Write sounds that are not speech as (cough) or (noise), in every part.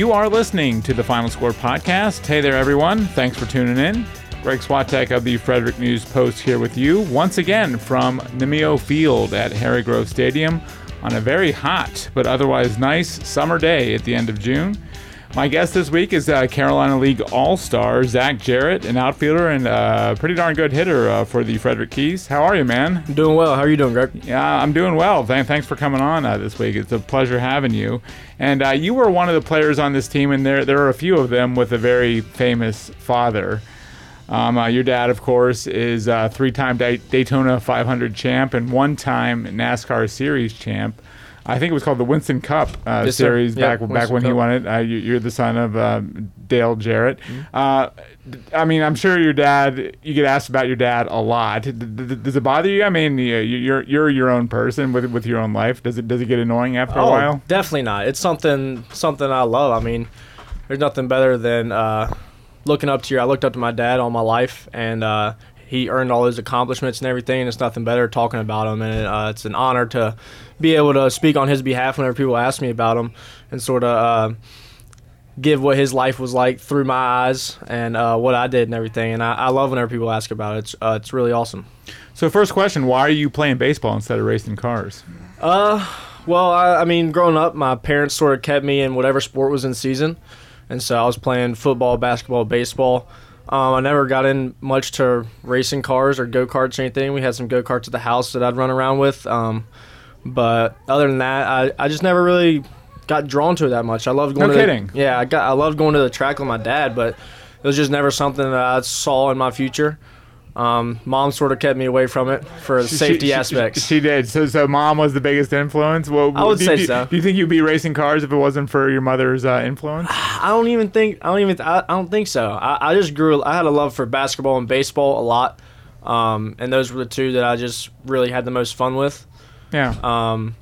You are listening to the Final Score podcast. Hey there, everyone. Thanks for tuning in. Greg Swatek of the Frederick News Post here with you once again from Nymeo Field at Harry Grove Stadium on a very hot but otherwise nice summer day at the end of June. My guest this week is uh, Carolina League All Star Zach Jarrett, an outfielder and a uh, pretty darn good hitter uh, for the Frederick Keys. How are you, man? I'm doing well. How are you doing, Greg? Yeah, I'm doing well. Th- thanks for coming on uh, this week. It's a pleasure having you. And uh, you were one of the players on this team, and there there are a few of them with a very famous father. Um, uh, your dad, of course, is a three-time Daytona 500 champ and one-time NASCAR Series champ. I think it was called the Winston Cup uh, Yes, series Yeah, back back Winston when he won it. Uh, you, you're the son of uh, Dale Jarrett. Mm-hmm. Uh, I mean, I'm sure your dad. You get asked about your dad a lot. D- d- d- Does it bother you? I mean, you- you're you're your own person with with your own life. Does it does it get annoying after a oh, while? definitely not. It's something something I love. I mean, there's nothing better than uh, looking up to your. I looked up to my dad all my life, and uh, he earned all his accomplishments and everything. And it's nothing better talking about him, and uh, it's an honor to be able to speak on his behalf whenever people ask me about him, and sort of. Uh, Give what his life was like through my eyes and uh, what I did and everything, and I, I love whenever people ask about it. It's uh, it's really awesome. So first question: Why are you playing baseball instead of racing cars? Uh, well, I, I mean, growing up, my parents sort of kept me in whatever sport was in season, and so I was playing football, basketball, baseball. Um, I never got in much to racing cars or go karts or anything. We had some go karts at the house that I'd run around with. Um, but other than that, I, I just never really got drawn to it that much. I loved going No to the- kidding. yeah, I got I loved going to the track with my dad, but it was just never something that I saw in my future. Um, mom sort of kept me away from it for the She- safety she- aspects. She, did. So, so mom was the biggest influence. Well, I would do, say do- so. Do you think you'd be racing cars if it wasn't for your mother's uh, influence? (sighs) I don't even think I don't even I, I don't think so. I, I just grew I had a love for basketball and baseball a lot, um, and those were the two that I just really had the most fun with. Yeah. Um,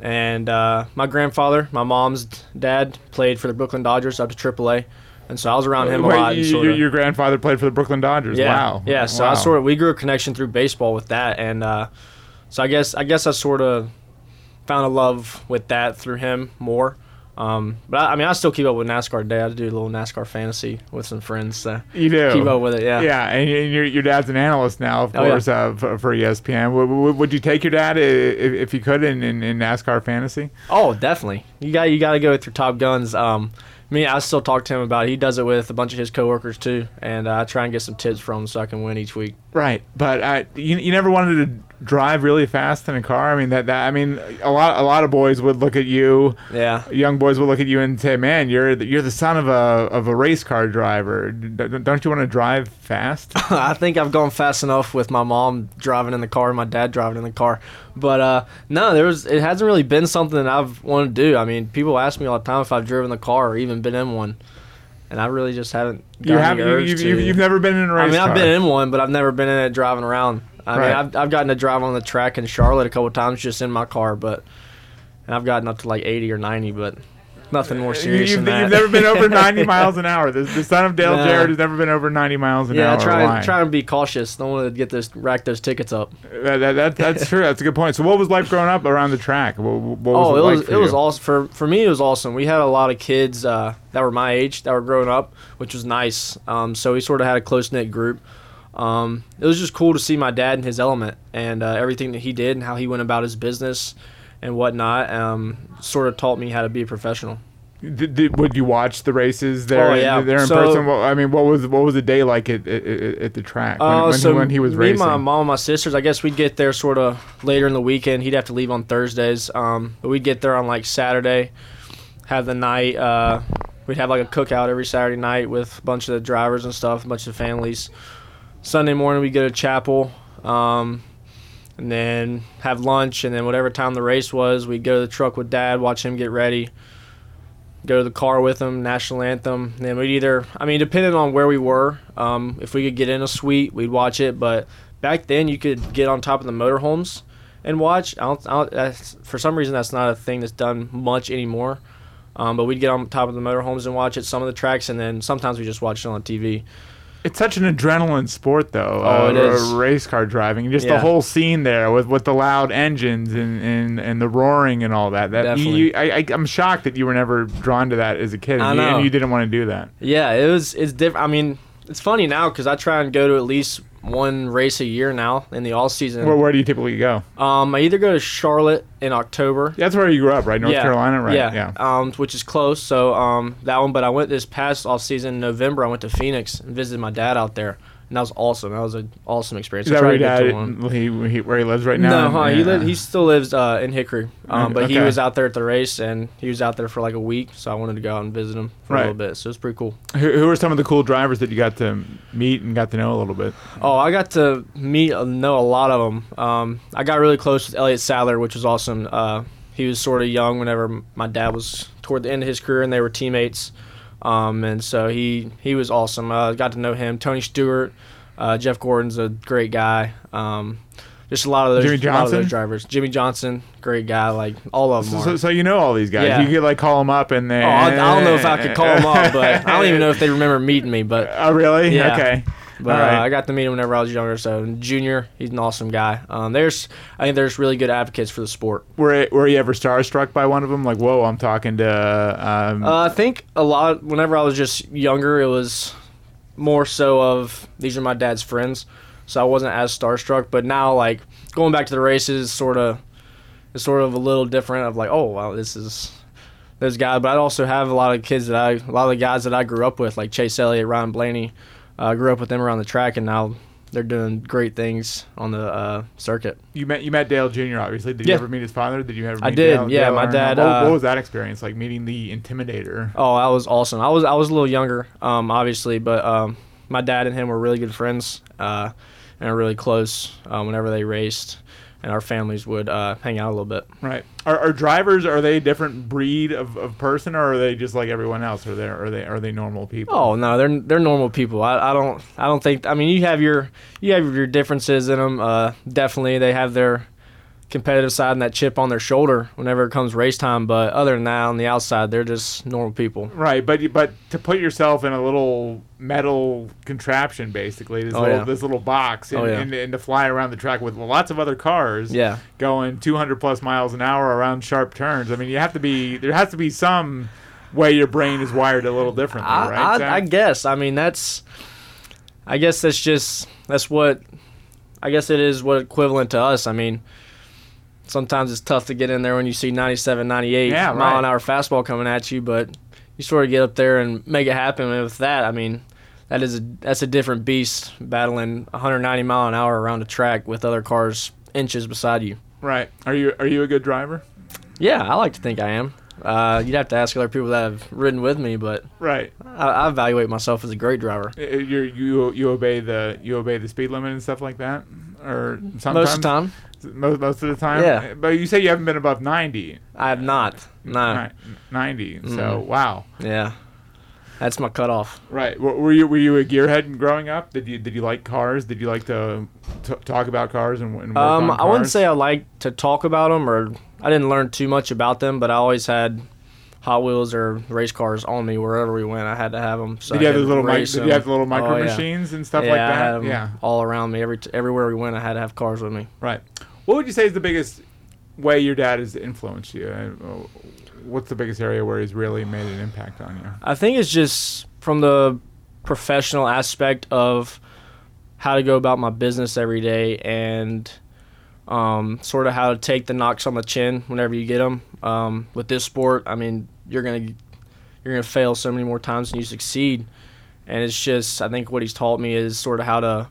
and uh, my grandfather, my mom's dad, played for the Brooklyn Dodgers up to AAA, and so I was around him a lot. you- sorta- your, your grandfather played for the Brooklyn Dodgers. yeah, Wow. yeah. So I sort of we grew a connection through baseball with that, and uh, so I guess I guess I sort of found a love with that through him more. Um, but I, I mean, I still keep up with NASCAR today. I do a little NASCAR fantasy with some friends. So you do. keep up with it. Yeah. Yeah, and y- your, your dad's an analyst now, of Oh, yeah. uh, for, for ESPN. Would, would, would you take your dad if, if you could in, in, in NASCAR fantasy? Oh, definitely. You got you got to go with your top guns. Um, me, I still talk to him about it. He does it with a bunch of his coworkers too, and uh, I try and get some tips from him so I can win each week. Right, but uh, you, you never wanted to drive really fast in a car. I mean that, that I mean a lot a lot of boys would look at you, Yeah. young boys would look at you and say, "Man, you're the, you're the son of a of a race car driver. D- don't you want to drive fast?" (laughs) I think I've gone fast enough with my mom driving in the car and my dad driving in the car. But uh, no, there was it hasn't really been something that I've wanted to do. I mean, people ask me all the time if I've driven the car or even been in one, and I really just haven't. you have you, urge you've, you've, you've never been in a race I mean, car. I've been in one, but I've never been in it driving around. I Right. mean, I've, I've gotten to drive on the track in Charlotte a couple times just in my car, but and I've gotten up to like 80 or 90, but nothing more serious You've, than that. you've never been over 90 (laughs) miles an hour. The, the son of Dale No. Jarrett has never been over 90 miles an yeah, hour. I try try and be cautious. Don't want to get those rack those tickets up. That, that, that- that's true. That's a good point. So, what was life growing up around the track? What, what was oh, it, it like was for it was you? awesome for for me. It was awesome. We had a lot of kids uh, that were my age that were growing up, which was nice. Um, so we sort of had a close knit group. Um, it was just cool to see my dad in his element and uh, everything that he did and how he went about his business and whatnot. Um, sort of taught me how to be a professional. Did, did, would you watch the races there? Oh, yeah. there in So- person. What, I mean, what was what was the day like at, at, at the track when, Uh, when, so he, when he was me, racing? my mom, and my sisters. I guess we'd get there sort of later in the weekend. He'd have to leave on Thursdays, um, but we'd get there on like Saturday, have the night. Uh, we'd have like a cookout every Saturday night with a bunch of the drivers and stuff, a bunch of families. Sunday morning we go to chapel, um, and then have lunch, and then whatever time the race was, we'd go to the truck with Dad, watch him get ready. Go to the car with him, national anthem. And then we'd either, I mean, depending on where we were, um, if we could get in a suite, we'd watch it. But back then, you could get on top of the motorhomes and watch. I don't, I don't, for some reason, that's not a thing that's done much anymore. Um, but we'd get on top of the motorhomes and watch it, some of the tracks, and then sometimes we just watch it on TV. It's such an adrenaline sport, though. Oh, uh, it is. Race car driving, just the whole scene there with, with the loud engines and, and, and the roaring and all that. That Definitely. you, I, I, I'm shocked that you were never drawn to that as a kid, and, you, and you didn't want to do that. Yeah, it was. It's different. I mean, it's funny now because I try and go to at least one race a year now in the all season. Where, where do you typically go? Um, I either go to Charlotte in October. That's where you grew up, right? North yeah, Carolina, right? Yeah, Um, which is close. So um, that one. But I went this past off season in November. I went to Phoenix and visited my dad out there, and that was awesome. That was an awesome experience. Is that where to your to dad, he, he, where he lives right now? No, huh, he li- he still lives uh, in Hickory, um, but he was out there at the race, and he was out there for like a week. So I wanted to go out and visit him for Right. a little bit. So it was pretty cool. Who, who are some of the cool drivers that you got to meet and got to know a little bit? Oh, I got to meet, uh, know a lot of them. Um, I got really close with Elliott Sadler, which was awesome. Uh, he was sort of young whenever my dad was toward the end of his career, and they were teammates. Um, and so he he was awesome. Uh, got to know him. Tony Stewart, uh, Jeff Gordon's a great guy. Um, just a lot of those, Jimmie a lot of Johnson? those drivers. Jimmie Johnson, great guy. Like all of them So, are. so you know all these guys. Yeah. You could like call them up and they. Oh, I, I don't know if I could call them up, but I don't even know if they (laughs) remember meeting me. But Oh, really? Yeah. Okay. But right. uh, I got to meet him whenever I was younger. So Junior, he's an awesome guy. Um, there's, I think there's really good advocates for the sport. Were were you ever starstruck by one of them? Like, whoa, I'm talking to. Um, Uh, I think a lot. Whenever I was just younger, it was more so of these are my dad's friends, so I wasn't as starstruck. But now, like going back to the races, sort of, it's sort of a little different. Of like, oh wow, this is those guys. But I also have a lot of kids that I, a lot of the guys that I grew up with, like Chase Elliott, Ryan Blaney. I uh, grew up with them around the track, and now they're doing great things on the uh, circuit. you met you met Dale Jr. Obviously. Did you Yeah. ever meet his father? Did you ever? Meet I did, Dale, yeah, Dale my dad, What, uh, what was that experience like? Meeting the Intimidator. Oh, that was awesome. I was I was a little younger, um, obviously, but um, my dad and him were really good friends uh, and really close uh, whenever they raced, and our families would uh, hang out a little bit. Right. Are, are drivers? Are they a different breed of, of person, or are they just like everyone else? Are they are they are they normal people? Oh no, they're they're normal people. I, I don't I don't think. I mean, you have your you have your differences in them. Uh, definitely, they have their competitive side and that chip on their shoulder whenever it comes race time. But other than that, on the outside, they're just normal people. Right, but but to put yourself in a little metal contraption, basically this Oh, little yeah. this little box, oh, and, Oh, yeah. and, and to fly around the track with lots of other cars, Yeah. going 200 plus miles an hour around sharp turns. I mean, you have to be there has to be some way your brain is wired a little differently, I, right? I, I guess. I mean, that's. I guess that's just that's what. I guess it is what equivalent to us. I mean, sometimes it's tough to get in there when you see 97, 98 Yeah, mile right. an hour fastball coming at you, but you sort of get up there and make it happen. And with that, I mean, that is a that's a different beast battling 190 mile an hour around a track with other cars inches beside you. right. Are you are you a good driver? Yeah, I like to think I am. Uh, you'd have to ask other people that have ridden with me, but Right. I, I evaluate myself as a great driver. You you you obey the you obey the speed limit and stuff like that, or sometimes Most of the time, Most, most of the time. Yeah. But you say you haven't been above 90. I have not. No. Ni- 90. So wow. Yeah. That's my cutoff. Right. Were you were you a gearhead growing up? Did you did you like cars? Did you like to t- talk about cars and, and Um, on I wouldn't say I like to talk about them, or I didn't learn too much about them, but I always had Hot Wheels or race cars on me wherever we went. I had to have them. So Did you have the little mic, Did you have little micro Oh, yeah. machines and stuff yeah, like that? Yeah. all around me. Every everywhere we went, I had to have cars with me. Right. What would you say is the biggest way your dad has influenced you? Uh, What's the biggest area where he's really made an impact on you? I think it's just from the professional aspect of how to go about my business every day and um, sort of how to take the knocks on the chin whenever you get them. Um, with this sport, I mean, you're gonna you're gonna fail so many more times than you succeed, and it's just I think what he's taught me is sort of how to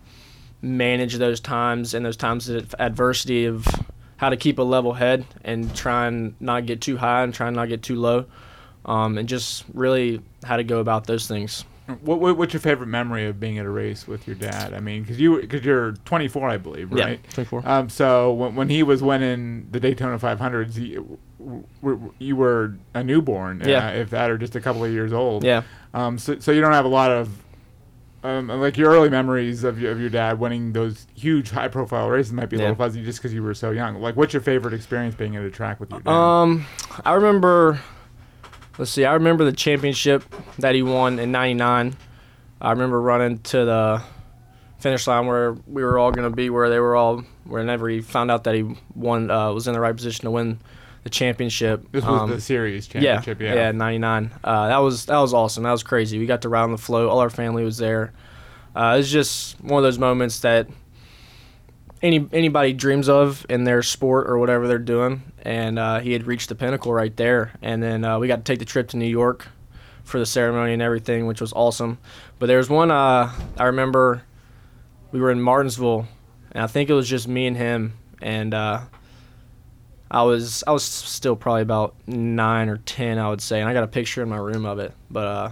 manage those times and those times of adversity of how to keep a level head and try and not get too high and try and not get too low um, and just really how to go about those things. What, what what's your favorite memory of being at a race with your dad? I mean, because you because you're 24, I believe, right? Yeah, 24. Um, so when, when he was winning the Daytona 500s, you, w- w- you were a newborn, Yeah. uh, if that, or just a couple of years old. Yeah. Um, so, so you don't have a lot of, um, like your early memories of your, of your dad winning those huge high profile races might be a Yeah. little fuzzy just because you were so young. Like, what's your favorite experience being at a track with your dad? Um, I remember. Let's see. I remember the championship that he won in '99. I remember running to the finish line where we were all going to be, where they were all. Whenever he found out that he won, uh, was in the right position to win the championship. This was Um, the series championship. yeah, Yeah. '99. Uh, that was that was awesome. That was crazy. We got to ride on the float. All our family was there. Uh, it's just one of those moments that any anybody dreams of in their sport or whatever they're doing. And uh, he had reached the pinnacle right there. And then uh, we got to take the trip to New York for the ceremony and everything, which was awesome. But there was one uh, I remember. We were in Martinsville, and I think it was just me and him. And uh, I was I was still probably about nine or ten, I would say, and I got a picture in my room of it. But uh,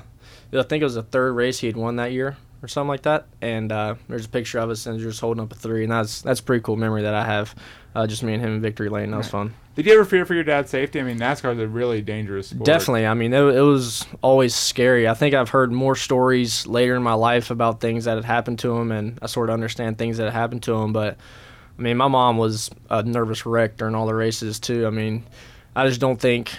I think it was the third race he had won that year or something like that. And uh, there's a picture of us and just holding up a three, and that's that's a pretty cool memory that I have. Uh, just me and him in victory lane. That was fun. Did you ever fear for your dad's safety? I mean, NASCAR is a really dangerous sport. Definitely. I mean, it, it was always scary. I think I've heard more stories later in my life about things that had happened to him, and I sort of understand things that had happened to him. But I mean, my mom was a nervous wreck during all the races too. I mean, I just don't think.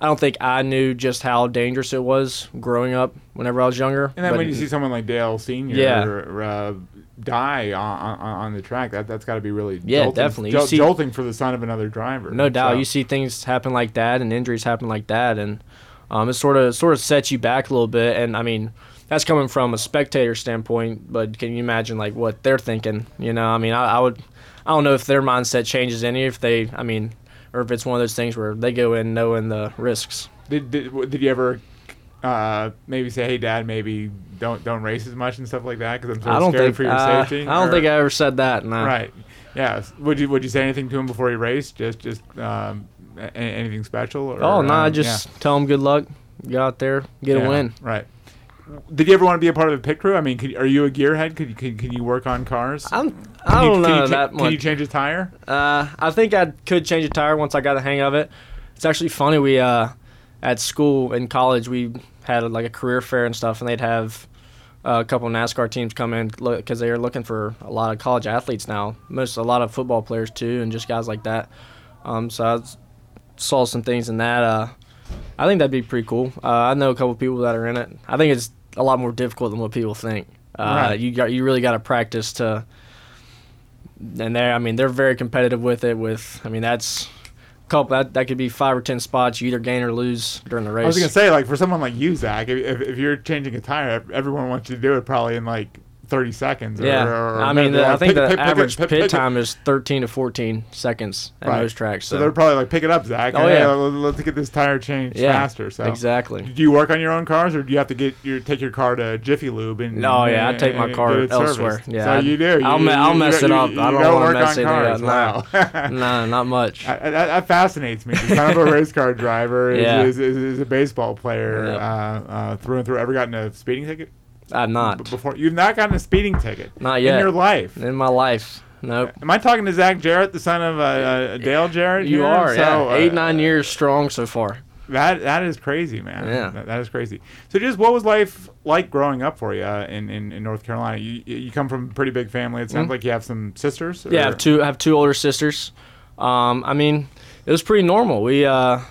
I don't think I knew just how dangerous it was growing up whenever I was younger. And then but- when you see someone like Dale Senior Yeah. uh, die on, on, on the track, that that's got to be really Yeah, jolting, definitely. Jol- see- jolting for the son of another driver. No doubt, So- you see things happen like that, and injuries happen like that, and um, it sort of sort of sets you back a little bit. And I mean, that's coming from a spectator standpoint, but can you imagine like what they're thinking? You know, I mean, I, I would, I don't know if their mindset changes any, if they, I mean, or if it's one of those things where they go in knowing the risks. Did, did did you ever uh, maybe say, "Hey, Dad, maybe don't don't race as much and stuff like that"? Because I'm sort I don't scared think for your uh, safety. I don't Or- think I ever said that. No. Right. Yeah. Would you Would you say anything to him before he raced? Just Just um, anything special? Or, Oh no, I um, just tell him good luck, get out there, get yeah, a win. Right. Did you ever want to be a part of the pit crew? I mean, could, are you a gearhead? Could you, can, can you work on cars? I'm, I you- don't know cha- that Can much. you change a tire? Uh, I think I could change a tire once I got the hang of it. It's actually funny. We uh, at school in college we had like a career fair and stuff, and they'd have uh, a couple of NASCAR teams come in because they are looking for a lot of college athletes now. Most a lot of football players too, and just guys like that. Um, so I saw some things in that. Uh, I think that'd be pretty cool. Uh, I know a couple people that are in it. I think it's a lot more difficult than what people think. Uh, Right. You got you really got to practice to and they're I mean they're very competitive with it. With I mean that's a couple that that could be five or ten spots you either gain or lose during the race. I was gonna say, like, for someone like you, Zach, if, if, if you're changing a tire, everyone wants you to do it probably in like 30 seconds. Or, yeah, or, I mean they're I think pick- the pick- average pick- pit time is 13 to 14 seconds at Right. most tracks. So So, they're probably like, pick it up, Zach. Oh, Hey, yeah. let- let's get this tire changed yeah, faster. So exactly. Do you work on your own cars, or do you have to get your take your car to Jiffy Lube and? No, yeah, I take my and car elsewhere. Yeah, so I- you do. I'll You- I'll you- mess you- it up. you I don't don't wanna mess it up. Wow. (laughs) no, not much. (laughs) I, that fascinates me. The son of a (laughs) race car driver is, Yeah. is, is, is a baseball player uh, uh, through and through. Ever gotten a speeding ticket I'm B- not. before? You've not gotten a speeding ticket Not yet. in your life. In my life, nope. Am I talking to Zach Jarrett, the son of uh, uh, Dale Jarrett? You here? are, So, yeah. uh, Eight, nine years strong so far. That that is crazy, man. Yeah. that, that is crazy. So, just what was life like growing up for you uh, in, in, in North Carolina? You you come from a pretty big family. It sounds Mhm. like you have some sisters. Yeah, I or- have two. I have two older sisters. Um, I mean, it was pretty normal. We, uh, I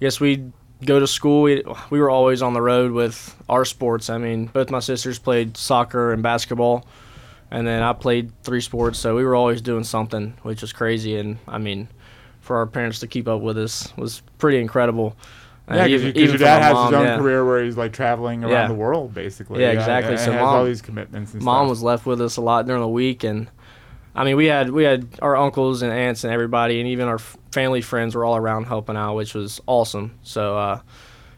guess we'd go to school. We, we were always on the road with our sports. I mean, both my sisters played soccer and basketball, and then I played three sports. So we were always doing something, which was crazy. And I mean, for our parents to keep up with us was pretty incredible. Uh, Yeah, even- because even your dad has mom, his own yeah. career where he's like traveling around Yeah. the world, basically. Yeah, Uh, exactly. So has all these commitments and mom stuff. was left with us a lot during the week and i mean we had we had our uncles and aunts and everybody and even our f- family friends were all around helping out which was awesome so uh,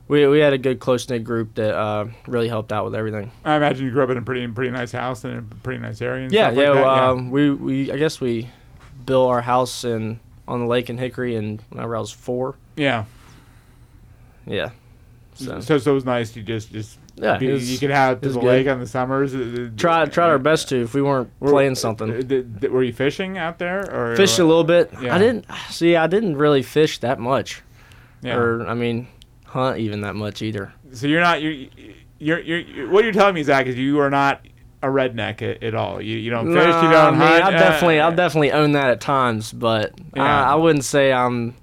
we, we had a good close-knit group that uh, really helped out with everything I imagine you grew up in a pretty pretty nice house in a pretty nice area. And yeah stuff like yeah, that. um, we, we i guess we built our house in on the lake in hickory and whenever i was four yeah. yeah So, so so, it was nice. You just just yeah be- was- you could have to the good. lake on the summers. Uh, uh, Try tried tried our best to if we weren't Were- playing uh, something did- did- were you fishing out there or fished a little bit Yeah. i didn't see i didn't really fish that much Yeah. or I mean, hunt even that much either. so you're not you're, you're you're you're what you're telling me, Zach, is you are not a redneck at, at all. You you don't fish. Nah, You don't I mean, hunt. I uh, definitely, I'll definitely own that at times, but Yeah. I, I wouldn't say I'm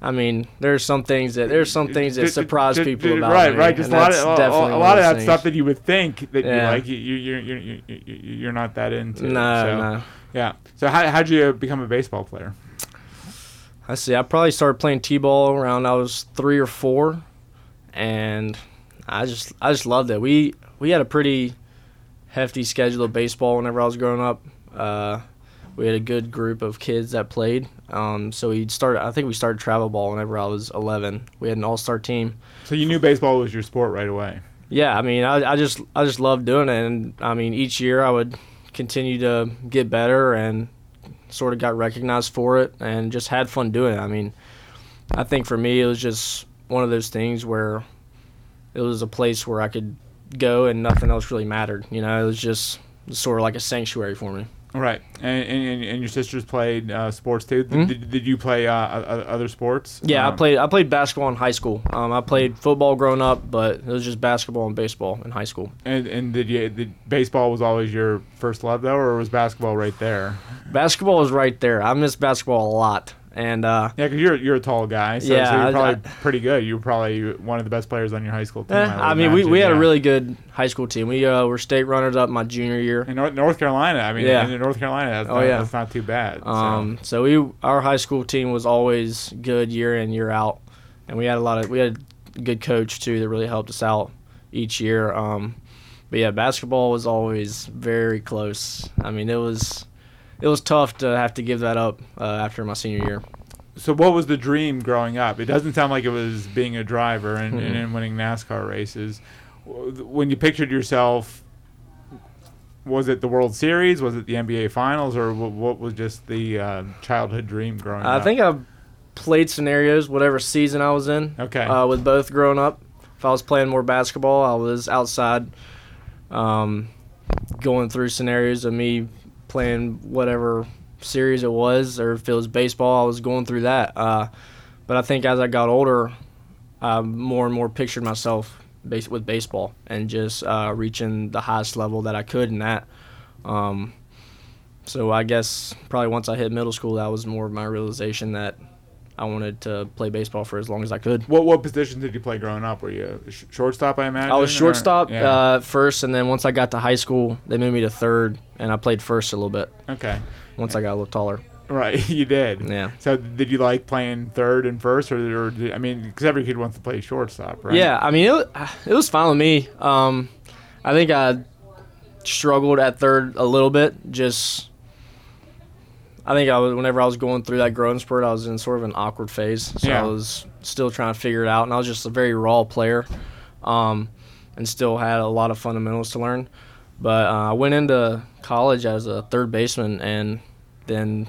I mean, there's some things that there's some things that D- d- surprise d- people about right, me, right. Just a lot of a, a lot of that stuff that you would think that you Yeah. like, you you you're, you're, not that into. No, so, no. Yeah. So how how'd you become a baseball player? I see. I probably started playing t-ball around I was three or four, and I just I just loved it. We we had a pretty hefty schedule of baseball whenever I was growing up. Uh, we had a good group of kids that played. Um, so we started. I think we started travel ball whenever I was 11. We had an all-star team. So you knew baseball was your sport right away. Yeah, I mean, I, I just I just loved doing it, and I mean, each year I would continue to get better and sort of got recognized for it, and just had fun doing it. I mean, I think for me it was just one of those things where it was a place where I could go and nothing else really mattered. You know, it was just sort of like a sanctuary for me. Right. And and, and your sisters played uh, sports too. Mhm. Did, did you play uh, other sports? Yeah, I Um, played I played basketball in high school. Um, I played football growing up, but it was just basketball and baseball in high school. And and did you did baseball was always your first love though, or was basketball right there? Basketball was right there. I miss basketball a lot, and uh, Yeah, because you're you're a tall guy, so, Yeah, so you're I- probably pretty good. You were probably one of the best players on your high school team. Eh, would I mean, we, we had imagine, a really good high school team. We uh, were state runners up my junior year. in North, North Carolina. I mean, Yeah. in North Carolina, that's, Oh, not, yeah. that's not too bad. so. Um, so we our high school team was always good year in year out, and we had a lot of we had a good coach too that really helped us out each year. Um, but yeah, basketball was always very close. I mean, it was it was tough to have to give that up uh, after my senior year. So, what was the dream growing up? It doesn't sound like it was being a driver and, Mhm. and winning NASCAR races. When you pictured yourself, was it the World Series? Was it the NBA Finals, or what was just the uh, childhood dream growing I up? I think I played scenarios whatever season I was in. Okay. Uh, with both growing up, if I was playing more basketball, I was outside, um, going through scenarios of me playing whatever series it was, or if it was baseball, I was going through that. Uh, but I think as I got older, I more and more pictured myself base- with baseball and just uh, reaching the highest level that I could in that. Um, so I guess probably once I hit middle school, that was more of my realization that I wanted to play baseball for as long as I could. what what position did you play growing up? Were you sh- shortstop? I imagine. I was or- shortstop Yeah. uh, first, and then once I got to high school, they moved me to third, and I played first a little bit. okay. Once I got a little taller, Right, (laughs) you did. yeah, So, did you like playing third and first, or, or did, I mean, because every kid wants to play shortstop, right? yeah. I mean, it, it was fine with me. Um, I think I struggled at third a little bit. Just, I think I was whenever I was going through that growing spurt, I was in sort of an awkward phase. So Yeah. I was still trying to figure it out, and I was just a very raw player, um, and still had a lot of fundamentals to learn. But uh, I went into college as a third baseman, and then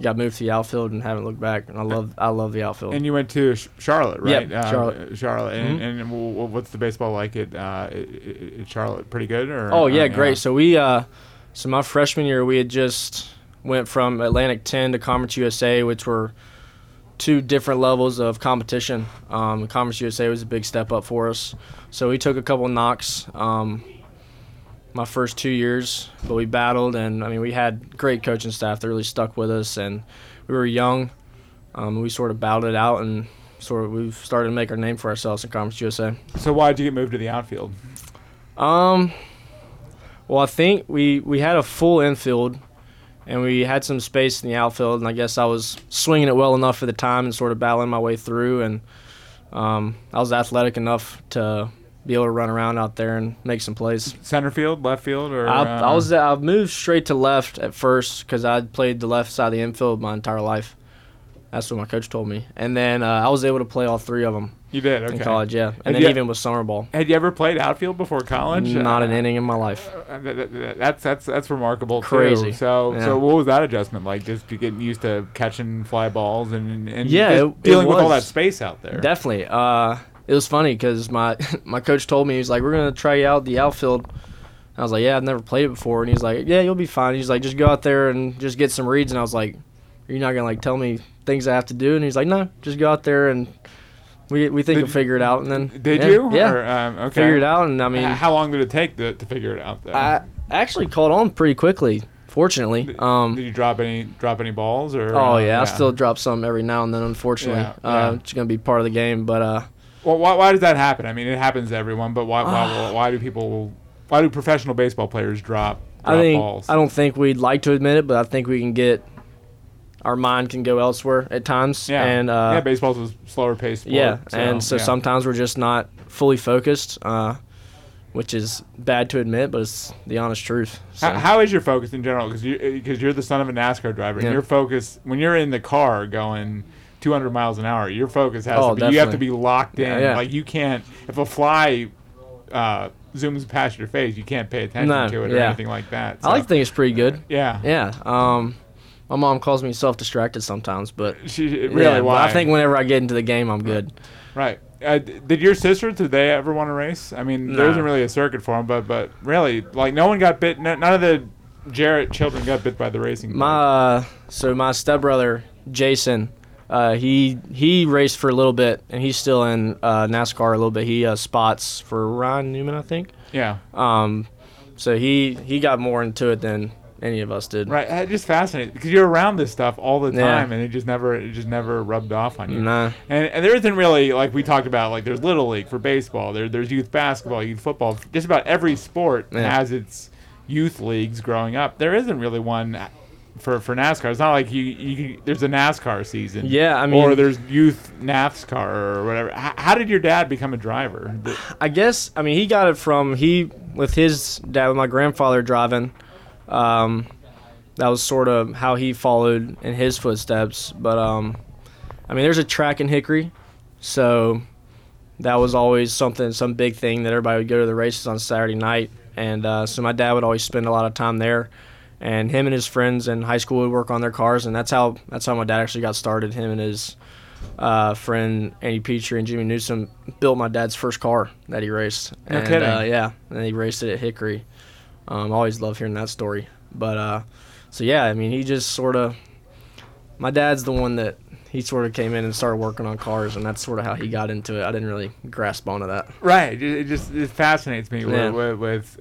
got moved to the outfield and haven't looked back. And I love I love the outfield. And you went to Charlotte, right? Yep, Uh, Charlotte. Charlotte. And, Mhm. and what's the baseball like at, uh, at, Charlotte? Pretty good, or? Oh uh, yeah, great. So we, uh, so my freshman year, we had just went from Atlantic 10 to Conference USA, which were two different levels of competition. Um, Conference USA was a big step up for us. So we took a couple knocks um, my first two years, but we battled, and I mean we had great coaching staff that really stuck with us, and we were young. Um, we sort of battled it out, and sort of we've started to make our name for ourselves in Conference USA. So why did you get moved to the outfield? Um, well, I think we we had a full infield, and we had some space in the outfield, and I guess I was swinging it well enough for the time and sort of battling my way through, and um, I was athletic enough to be able to run around out there and make some plays. Center field, left field, or? I, uh, I was I moved straight to left at first because I'd played the left side of the infield my entire life. That's what my coach told me, and then uh, I was able to play all three of them You did. Okay. in college. Yeah, and then you- even with summer ball, Had you ever played outfield before college? not an Uh, inning in my life. uh, th- th- th- That's that's that's remarkable too. Crazy. So Yeah. so what was that adjustment like? Just to getting used to catching fly balls and and Yeah, just it- it dealing with all that was. space out there. Definitely. Uh, it was funny because my (laughs) my coach told me he's like, "We're gonna try you out the outfield." I was like, "Yeah, I've never played it before," and he's like, "Yeah, you'll be fine." He's like, "Just go out there and just get some reads," and I was like, Are "You're not gonna like tell me things I have to do?" And he's like, "No, just go out there and we we think Did- you'll figure it out." And then Did yeah, you? Yeah, Or, um, okay. figure it out, and I mean, how long did it take to, to figure it out? Though? I actually caught on pretty quickly. Fortunately, um, Did you drop any drop any balls or? oh uh, yeah, I still drop some every now and then. Unfortunately, Yeah, uh, yeah. it's gonna be part of the game. But uh, Well, why, why does that happen? I mean, it happens to everyone, but why why, why do people? Why do professional baseball players drop, drop I think balls? I don't think we'd like to admit it, but I think we can get our mind can go elsewhere at times. yeah, and uh, yeah, baseball's a slower paced sport. Yeah, and so yeah. sometimes we're just not fully focused, uh, which is bad to admit, but it's the honest truth. So, How, how is your focus in general? Because you because you're the son of a NASCAR driver, and Yeah. your focus when you're in the car going 200 miles an hour, your focus has Oh, to be you have to be locked in. Yeah, yeah. Like you can't if a fly uh, zooms past your face, you can't pay attention No, to it or anything like that. I like to think it's pretty good. yeah, Yeah. Um, my mom calls me self-distracted sometimes, but (laughs) She, really, yeah, why? I think whenever I get into the game, I'm good. Right. Uh, did your sister? Did they ever want to race? I mean, there Nah. isn't really a circuit for them, but but really, like no one got bit. n- None of the Jarrett children got bit by the racing. My uh, so my stepbrother Jason, uh, he he raced for a little bit, and he's still in uh, NASCAR a little bit. He uh, spots for Ryan Newman, I think. yeah. Um, so he he got more into it than any of us did. Right. It just fascinating because you're around this stuff all the Yeah. time, and it just never it just never rubbed off on you. Nah. And, and there isn't really like we talked about like there's little league for baseball, there there's youth basketball, youth football. Just about every sport Yeah. has its youth leagues growing up. There isn't really one for for NASCAR. It's not like you you there's a NASCAR season. Yeah, I mean, or there's youth NASCAR or whatever. H- how did your dad become a driver? I guess I mean he got it from he with his dad with my grandfather driving. Um, that was sort of how he followed in his footsteps. But um, I mean, there's a track in Hickory, so that was always something, some big thing that everybody would go to the races on Saturday night, and uh, so my dad would always spend a lot of time there. And him and his friends in high school would work on their cars, and that's how that's how my dad actually got started. Him and his uh, friend Andy Petree and Jimmy Newsom built my dad's first car that he raced. No and, kidding. Uh, yeah, and he raced it at Hickory. Um, I always love hearing that story. But uh, so yeah, I mean, he just sort of. My dad's the one that he sort of came in and started working on cars, and that's sort of how he got into it. I didn't really grasp onto that. right. It just it fascinates me Yeah. with with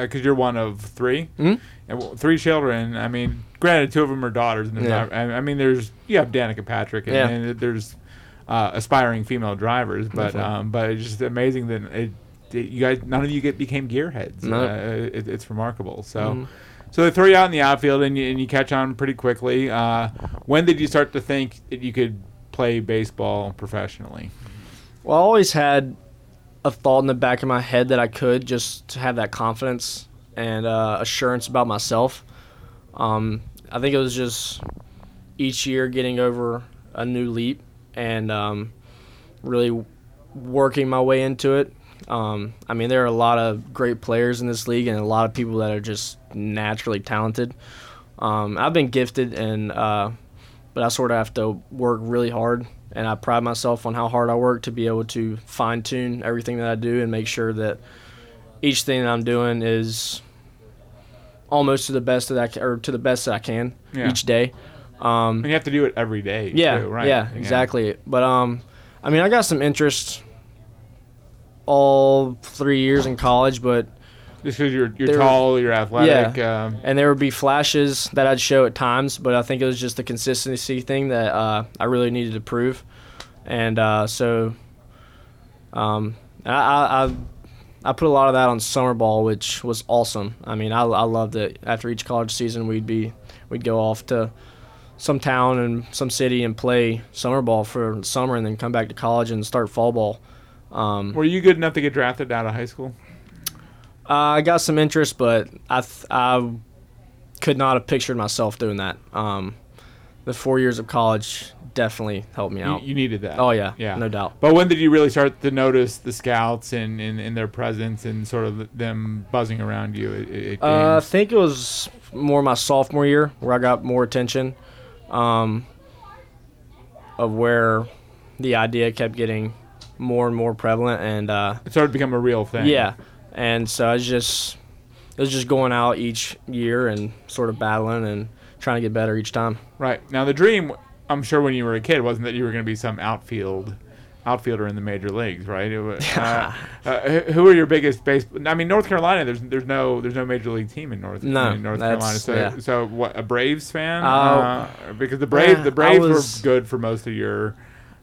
because you're one of three. Mhm. And three children. I mean, granted, two of them are daughters. And Yeah. not, I mean, there's you have Danica Patrick, and, Yeah. and there's uh, aspiring female drivers. But um, but it's just amazing that it- you guys none of you get became gearheads. No. Uh, it, it's remarkable. So. Mhm. So they throw you out in the outfield and you, and you catch on pretty quickly. Uh, when did you start to think that you could play baseball professionally? Well, I always had a thought in the back of my head that I could just to have that confidence and uh, assurance about myself. Um, I think it was just each year getting over a new leap and um, really working my way into it. Um, I mean, there are a lot of great players in this league and a lot of people that are just naturally talented. Um, I've been gifted, and uh, but I sort of have to work really hard, and I pride myself on how hard I work to be able to fine tune everything that I do and make sure that each thing that I'm doing is almost to the best that I can, or to the best that I can Yeah. each day. Um, And you have to do it every day. yeah, too, right? yeah, exactly. But um, I mean, I got some interest all three years in college, but Just because you're you're There- tall, you're athletic. Um, and there would be flashes that I'd show at times, but I think it was just the consistency thing that uh, I really needed to prove, and uh, so um, I, I I I put a lot of that on summer ball, which was awesome. I mean, I, I loved it. After each college season, we'd be we'd go off to some town and some city and play summer ball for summer, and then come back to college and start fall ball. Um, were you good enough to get drafted out of high school? Uh, I got some interest, but I th- I could not have pictured myself doing that. Um, the four years of college definitely helped me out. you needed that. oh yeah, yeah, no doubt. But when did you really start to notice the scouts and, and, and their presence and sort of them buzzing around you Uh, I think it was more my sophomore year where I got more attention, um, of where the idea kept getting more and more prevalent, and uh, it started to become a real thing. yeah, and so I was just it was just going out each year and sort of battling and trying to get better each time. Right. Now the dream, I'm sure when you were a kid, wasn't that you were going to be some outfield outfielder in the major leagues, right? It uh, (laughs) uh, who- are your biggest base? I mean, North Carolina. There's there's no there's no major league team in North No, in North Carolina. So yeah. so what? A Braves fan? Uh, uh, because the Braves yeah, the Braves was- were good for most of your.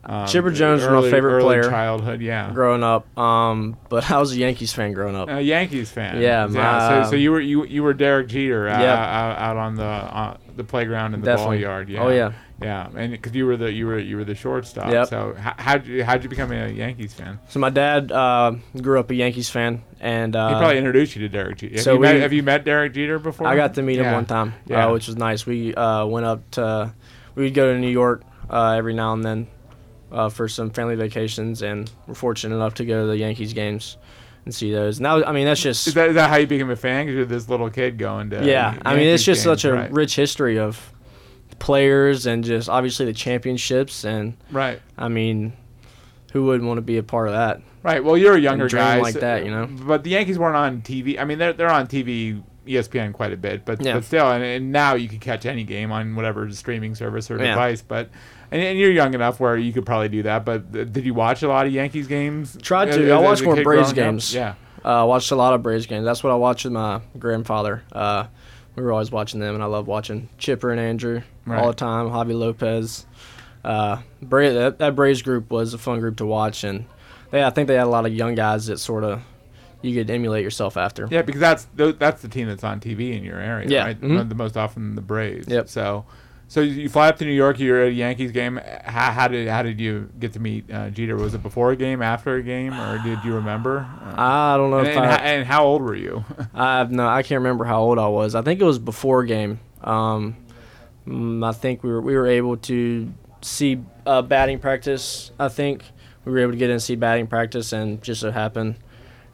Um, Chipper Jones was my favorite early player. Childhood, yeah. growing up. Um, but I was a Yankees fan growing up. A Yankees fan. Yeah, my- so, so you were you you were Derek Jeter uh, Yep. out, out on the uh, the playground in the Definitely. ball yard. Yeah. Oh yeah. Yeah, and because you were the you were you were the shortstop. Yep. So how how'd you how'd you become a Yankees fan? So my dad uh, grew up a Yankees fan, and uh, he probably introduced you to Derek Jeter. Have, so you met, have you met Derek Jeter before? I got to meet him Yeah. one time, Yeah. uh, which was nice. We uh, went up to, we would go to New York uh, every now and then uh, for some family vacations, and we're fortunate enough to go to the Yankees games and see those. Was, I mean, that's just Is that, is that how you became a fan? Because you're this little kid going to. yeah. I mean, it's Yankees just such a right. rich history of players and just obviously the championships, and Right. I mean, who wouldn't want to be a part of that? Right. Well, you're a younger guy like that, you know? But the Yankees weren't on TV. I mean, they're they're on TV, ESPN quite a bit, but Yeah. but still, and, and now you can catch any game on whatever streaming service or Yeah. device. But and, and you're young enough where you could probably do that. But th- did you watch a lot of Yankees games? Tried to. as- I watched more Braves growing up? games. Yeah. Uh, watched a lot of Braves games. That's what I watched with my grandfather. Uh, we were always watching them, and I love watching Chipper and Andrew all the time. Javy Lopez. Uh, Bra- that, that Braves group was a fun group to watch, and they, I think they had a lot of young guys that sort of you could emulate yourself after. Yeah, because that's that's the team that's on TV in your area, Yeah, right? mhm. The most often the Braves. Yep. So, so you fly up to New York. You're at a Yankees game. How, how did how did you get to meet uh, Jeter? Was it before a game, after a game, or did you remember? Uh, I don't know and, if and, I, how, and how old were you? (laughs) I have no, I can't remember how old I was. I think it was before game. Um, mm, I think we were we were able to see uh, batting practice. I think we were able to get in and see batting practice, and just so happened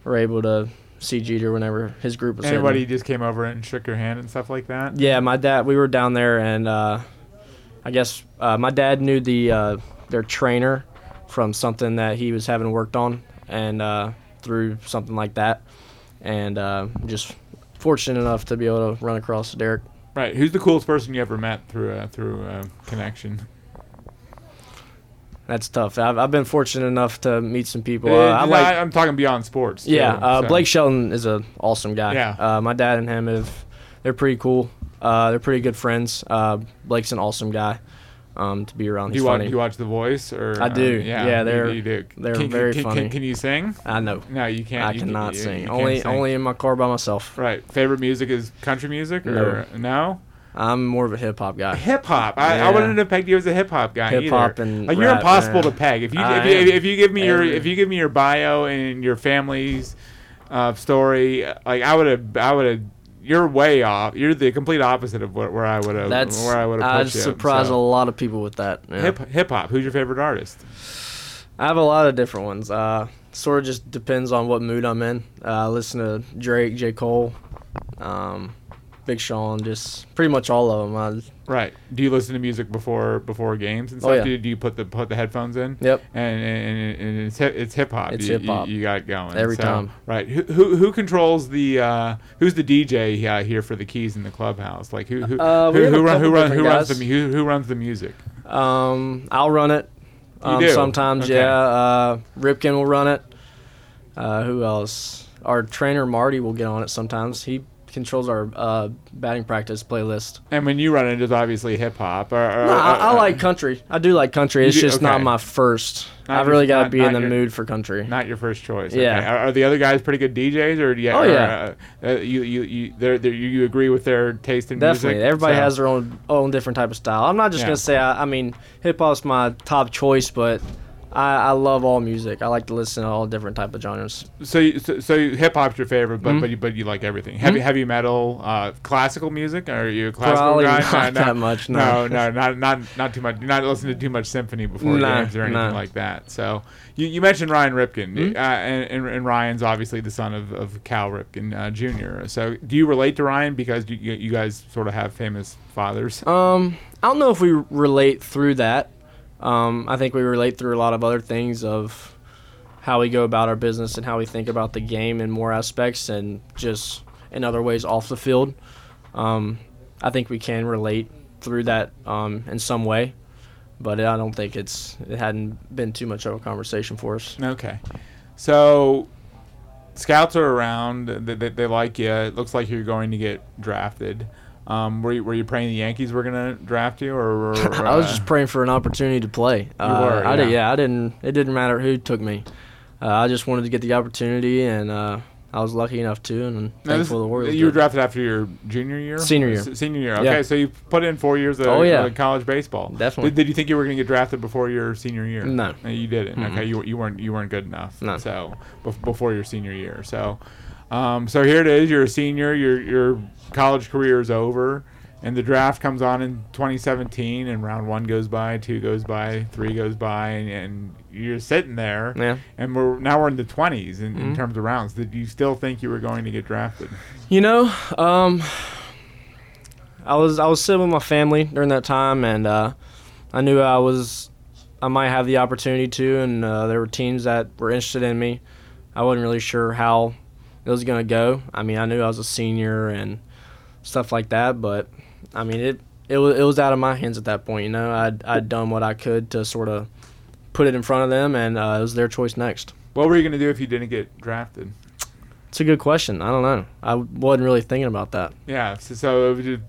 were able to see Jeter whenever his group was. hitting. Anybody just came over and shook your hand and stuff like that? Yeah, my dad. We were down there, and uh, I guess uh, my dad knew the uh, their trainer from something that he was having worked on, and uh, through something like that, and uh, just fortunate enough to be able to run across Derek. Right. Who's the coolest person you ever met through a, through a connection? That's tough. I've, I've been fortunate enough to meet some people. Uh, Uh, I like. I'm talking beyond sports. too, Yeah, uh, so. Blake Shelton is an awesome guy. Yeah. Uh, my dad and him have, they're pretty cool. Uh, they're pretty good friends. Uh, Blake's an awesome guy um, to be around. Do you watch, funny. you watch The Voice or? I do. yeah, Yeah, you- they're- you, do. they're can, very can, funny. Can, can you sing? I know. No, you can't. I You- cannot you- sing. only sing. only in my car by myself. Right. Favorite music is country music or no? I'm more of a hip hop guy. Hip hop. I, I wouldn't have pegged you as a hip hop guy. Hip either. hop and like you're rap, impossible yeah. to peg. If you I if you, if you give me your if you give me your bio and your family's uh, story, like I would have I would have. You're way off. You're the complete opposite of what, where I would have That's where I would have I put you. surprise so. a lot of people with that. yeah. Hip hip hop. Who's your favorite artist? I have a lot of different ones. Uh, sort of just depends on what mood I'm in. Uh, I listen to Drake, J. Cole, um, Big Sean, just pretty much all of them. I, Right. Do you listen to music before before games and Oh, stuff? yeah. do, do you put the put the headphones in? yep. And and, and it's hip, it's hip hop. It's You- hip-hop. You, you got it going Every So, time. Right. Who, who who controls the uh, who's the DJ uh, here for the keys in the clubhouse? Like who who Uh, who, who, run, who, run, who runs the who, who runs the music? Um, I'll run it. You Um, do? Sometimes, Okay. yeah. Uh, Ripken will run it. Uh, who else? Our trainer Marty will get on it sometimes. He controls our uh, batting practice playlist. And when you run it, it's obviously hip hop. Or, or, No, I, I uh, like country. I do like country. It's do- just not my first. Not I've really got to be in the your- mood for country. Not your first choice. Yeah. Okay. Are, are the other guys pretty good DJs, or do you? Oh, or, yeah. Uh, uh, you you you they're, they're, you agree with their taste in music? Definitely, music? everybody So- has their own own different type of style. I'm not just Yeah. gonna say. I, I mean, hip hop's my top choice, but I, I love all music. I like to listen to all different type of genres. So, you- so, so hip hop's your favorite, but Mhm. but you but you like everything. Heavy heavy metal, uh, classical music. Are you a classical Probably guy? not that much, no. no, no, not not not too much. You're not listening to too much symphony before Nah, games or anything nah. like that. So you, you mentioned Ryan Ripken, Mhm. uh, and, and, and Ryan's obviously the son of, of Cal Ripken uh, Jr. So do you relate to Ryan because you, you you guys sort of have famous fathers? Um, I don't know if we relate through that. Um, I think we relate through a lot of other things of how we go about our business and how we think about the game in more aspects and just in other ways off the field. Um, I think we can relate through that um, in some way. but I don't think it's it hadn't been too much of a conversation for us. Okay. So scouts are around. They, they, they like you. It looks like you're going to get drafted. Um, were you, were you praying the Yankees were gonna draft you, or, or (laughs) I was uh, just praying for an opportunity to play. You were, I did, yeah. yeah. I didn't. It didn't matter who took me. Uh, I just wanted to get the opportunity, and uh, I was lucky enough to, and I'm Now, this- thankful the Orioles. You were drafted after your junior year. Senior year. S- senior year. Okay, Yeah. so you put in four years of Oh, yeah. college baseball. Definitely. Did, did you think you were going to get drafted before your senior year? No. you didn't. Mm-mm. Okay, you, you weren't you weren't good enough. No. So bef- before your senior year. So, um, so here it is. You're a senior. Your your college career is over, and the draft comes on in 2017. And round one goes by, two goes by, three goes by, and, and you're sitting there. Yeah. And we're now we're in the 20s in, in Mhm. terms of rounds. Did you still think you were going to get drafted? You know, um, I was I was sitting with my family during that time, and uh, I knew I was I might have the opportunity to, and uh, there were teams that were interested in me. I wasn't really sure how it was gonna go. I mean, I knew I was a senior and stuff like that, but I mean it it was it was out of my hands at that point. You know, I'd I'd done what I could to sort of put it in front of them, and uh, it was their choice next. What were you going to do if you didn't get drafted? It's a good question. I don't know. I wasn't really thinking about that. Yeah, so, so it was just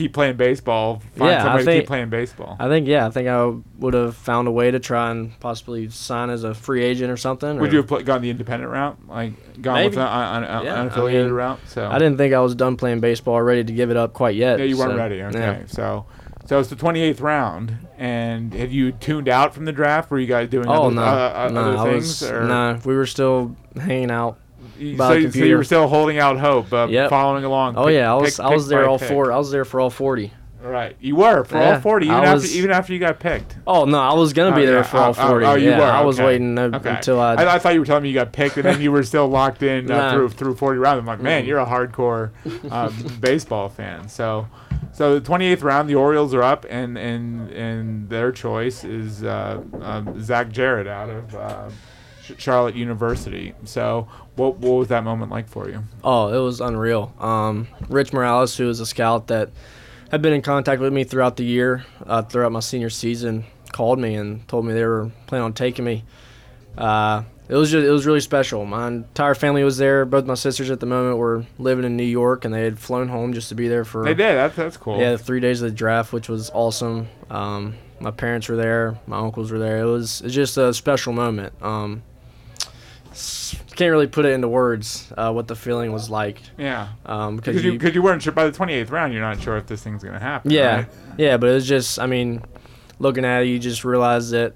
keep playing baseball. Find Yeah, I somebody to think- keep playing baseball. I think yeah, I think I would have found a way to try and possibly sign as a free agent or something. Would or- you have pl- gone the independent route, like gone Maybe. with an un- un- Yeah, I unaffiliated mean, route? So I didn't think I was done playing baseball, or ready to give it up quite yet. Yeah, you weren't so, ready. Okay, yeah. so so it's the 28th round, and have you tuned out from the draft? Were you guys doing Oh other, no, uh, uh, no, other things? no. We were still hanging out. So, you- so you were still holding out hope, uh, Yep. following along. Oh pick- yeah, I was pick- I was pick there all four. I was there for all forty. Right, you were for all 40, even I after even after you got picked. Oh no, I was gonna Oh, be there yeah. for all forty. oh, you yeah, were, I was waiting uh, Okay. until I. I, I thought you were telling me you got picked, and then you were still locked in uh, No. through through 40 rounds. I'm like, man, Mm. you're a hardcore uh, (laughs) baseball fan. So, so the 28th round, the Orioles are up, and and and their choice is uh, um, Zach Jarrett out of uh, Charlotte University. So, what what was that moment like for you? Oh, it was unreal. Um, Rich Morales, who was a scout that had been in contact with me throughout the year, uh, throughout my senior season, called me and told me they were planning on taking me. Uh, it was just, it was really special. My entire family was there. Both my sisters at the moment were living in New York, and they had flown home just to be there for They did. That's that's cool. yeah three days of the draft, which was awesome. Um, my parents were there, my uncles were there. It was it's just a special moment. Um, can't really put it into words uh, what the feeling was like Yeah. um, because you, you, you weren't sure by the 28th round, you're not sure if this thing's gonna happen. yeah, right? yeah, but it was just, I mean, looking at it, you just realize that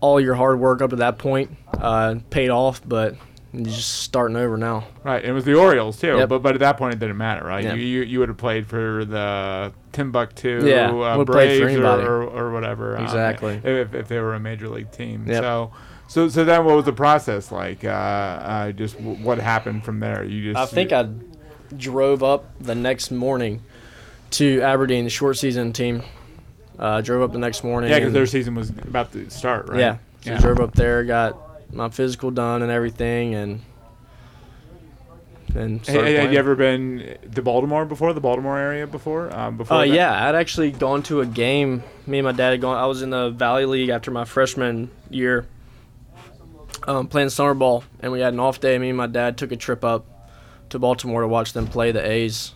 all your hard work up to that point uh, paid off, but you're just starting over now. Right, it was the Orioles too. Yep. But but at that point it didn't matter, right? Yeah. You, you you would have played for the Timbuktu Yeah, uh, Braves or, or, or whatever. um, Exactly. if, if they were a major league team. Yep. So so so then what was the process like? Uh, uh, just w- what happened from there? You just I think I drove up the next morning to Aberdeen, the short season team. Uh, drove up the next morning. yeah, because their season was about to start, right? Yeah. So Yeah. drove up there, got my physical done and everything, and and Hey, hey, had you ever been to Baltimore before? The Baltimore area before? Um, before Uh, that? yeah, I'd actually gone to a game. Me and my dad had gone. I was in the Valley League after my freshman year, um, playing summer ball, and we had an off day. Me and my dad took a trip up to Baltimore to watch them play the A's,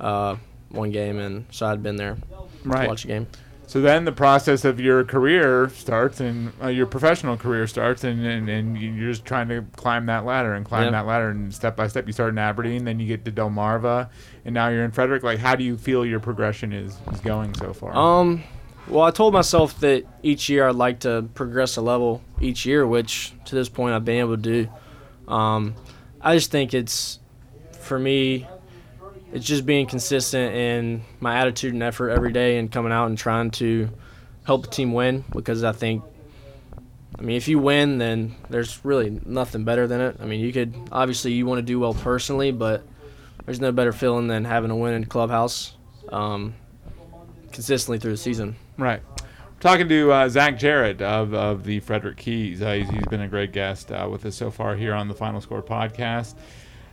uh, one game, and so I'd been there right. to watch a game. So then the process of your career starts and uh, your professional career starts and, and, and you're just trying to climb that ladder and climb Yeah. that ladder and step by step you start in Aberdeen, then you get to Delmarva and now you're in Frederick. Like how do you feel your progression is, is going so far? Um, well, I told myself that each year I'd like to progress a level each year, which to this point I've been able to do. Um, I just think it's, for me, it's just being consistent in my attitude and effort every day and coming out and trying to help the team win because I think, I mean, if you win, then there's really nothing better than it. I mean, you could, obviously, you want to do well personally, but there's no better feeling than having a win in the clubhouse. Um, consistently through the season. Right. We're talking to uh, Zach Jarrett of, of the Frederick Keys. Uh, he's, he's been a great guest uh, with us so far here on the Final Score podcast.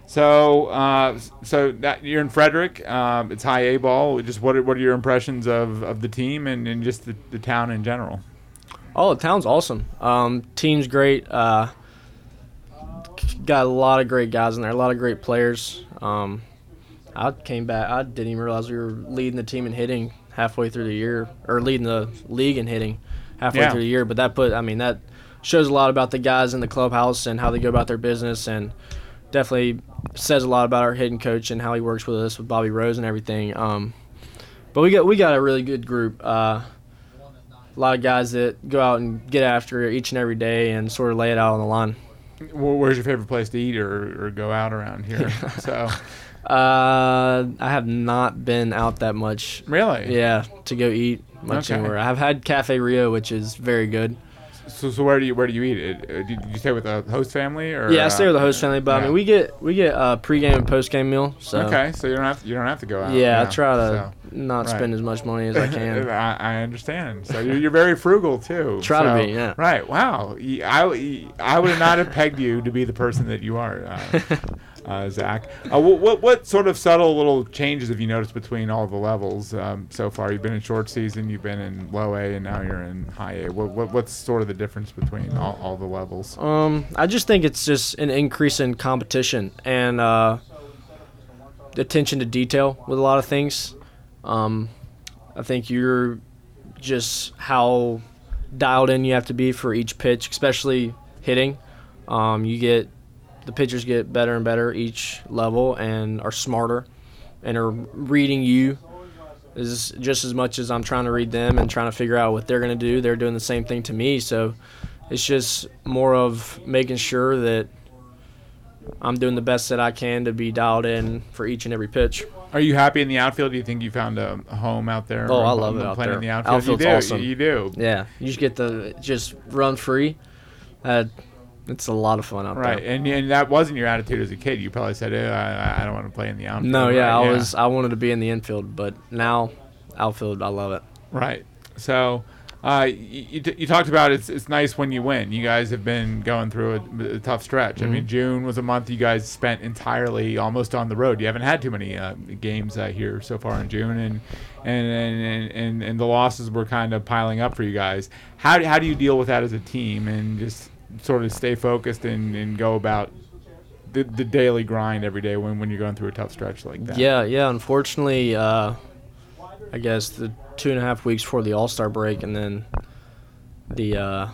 So, uh, so that, you're in Frederick. Um, it's high A ball. Just what are, what are your impressions of, of the team and, and just the, the town in general? Oh, the town's awesome. Um, team's great. Uh, got a lot of great guys in there. A lot of great players. Um, I came back. I didn't even realize we were leading the team in hitting halfway through the year, or leading the league in hitting halfway Yeah. through the year. But that put, I mean, that shows a lot about the guys in the clubhouse and how they go about their business, and definitely says a lot about our hitting coach and how he works with us with Bobby Rose and everything. Um, but we got we got a really good group. Uh, a lot of guys that go out and get after it each and every day and sort of lay it out on the line. Where's your favorite place to eat or, or go out around here? (laughs) so, Uh, I have not been out that much. really? Yeah, to go eat much Okay. anywhere. I've had Cafe Rio, which is very good. So, so where do you where do you eat it? Uh, Did you stay with the host family or? Yeah, I uh, stay with the host family, but I mean, we get we get a pregame and postgame meal. So Okay, so you don't have to, you don't have to go out. yeah, I try to so. not right. spend as much money as I (laughs) can. I, I understand. So you're, you're very frugal too. (laughs) Try to be, yeah. Right. Wow. I, I would not have pegged you to be the person that you are, uh, (laughs) uh, Zach. Uh, what, what sort of subtle little changes have you noticed between all the levels um, so far? You've been in short season, you've been in low A, and now you're in high A. What, what what's sort of the difference between all, all the levels? Um, I just think it's just an increase in competition and uh, attention to detail with a lot of things. Um, I think you're just how dialed in you have to be for each pitch, especially hitting. Um, you get the pitchers get better and better each level and are smarter and are reading you is just as much as I'm trying to read them and trying to figure out what they're going to do. They're doing the same thing to me. So it's just more of making sure that I'm doing the best that I can to be dialed in for each and every pitch. Are you happy in the outfield? Do you think you found a, home out there? Oh, I love it out playing there. in the outfield. Outfield's you do. awesome. You do. Yeah, you just get the just run free. Uh, it's a lot of fun out Right, there. and and that wasn't your attitude as a kid. You probably said, "Eh, I, I don't want to play in the outfield." No, yeah, right? I was I wanted to be in the infield, but now outfield, I love it. right. So, uh, you, you, talked about it's it's nice when you win. You guys have been going through a, a tough stretch. I mean, Mm-hmm. June was a month you guys spent entirely almost on the road. You haven't had too many uh, games uh, here so far in June, and and, and and and the losses were kind of piling up for you guys. How how do you deal with that as a team and just sort of stay focused and, and go about the, the daily grind every day when, when you're going through a tough stretch like that? Yeah, yeah. Unfortunately, uh, I guess the two and a half weeks before the All Star break, and then the uh,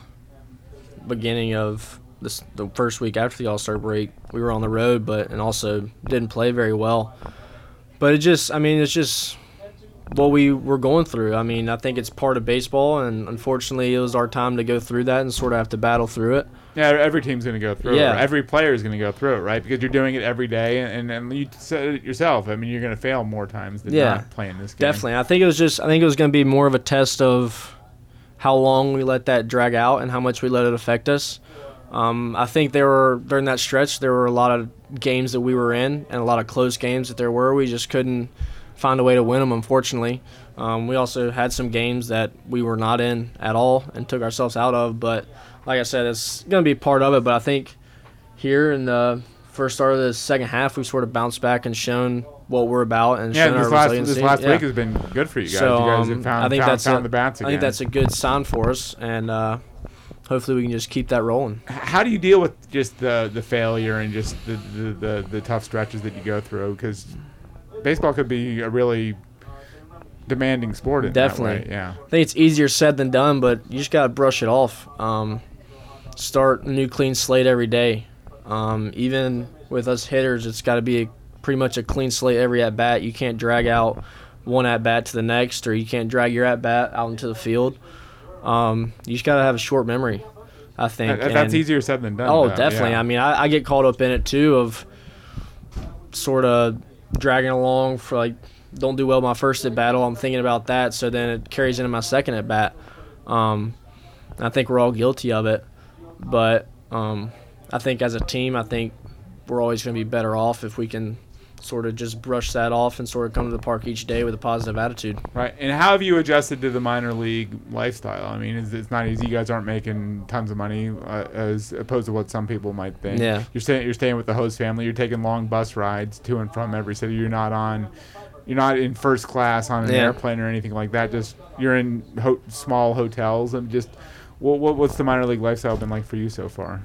beginning of this, the first week after the All Star break, we were on the road, but and also didn't play very well. But it just, I mean, it's just what we were going through. I mean, I think it's part of baseball, and unfortunately, it was our time to go through that and sort of have to battle through it. Yeah, every team's going to go through Yeah. it. Every player is going to go through it, right? Because you're doing it every day, and, and you said it yourself. I mean, you're going to fail more times than Yeah, not playing this game. Definitely. I think it was just I think it was going to be more of a test of how long we let that drag out and how much we let it affect us. Um, I think there were during that stretch there were a lot of games that we were in and a lot of close games that there were. We just couldn't find a way to win them. Unfortunately, um, we also had some games that we were not in at all and took ourselves out of. But like I said, it's going to be part of it. But I think here in the first start of the second half, we've sort of bounced back and shown what we're about and Yeah, shown this our last resiliency. this last Yeah. week has been good for you guys. So you guys um, have found, I think found, that's found a, the bats I think that's a good sign for us, and uh, hopefully we can just keep that rolling. How do you deal with just the the failure and just the the, the, the tough stretches that you go through? Because baseball could be a really demanding sport in Definitely. that way. Yeah. I think it's easier said than done, but you just gotta brush it off. Um, start a new clean slate every day. Um, even with us hitters, it's got to be a, pretty much a clean slate every at bat. You can't drag out one at bat to the next, or you can't drag your at bat out into the field. Um, you just gotta have a short memory. I think That- that's and- easier said than done. Oh, though, definitely. yeah. I mean, I, I get caught up in it too of sort of dragging along for like don't do well my first at battle. I'm thinking about that, so then it carries into my second at bat. Um, I think we're all guilty of it, but um, I think as a team, I think we're always going to be better off if we can sort of just brush that off and sort of come to the park each day with a positive attitude. Right. And how have you adjusted to the minor league lifestyle? I mean, it's, it's not easy. You guys aren't making tons of money uh, as opposed to what some people might think. Yeah. You're staying. You're staying with the host family. You're taking long bus rides to and from every city. You're not on. You're not in first class on an Yeah. airplane or anything like that. Just you're in ho- small hotels and just. What, what what's the minor league lifestyle been like for you so far?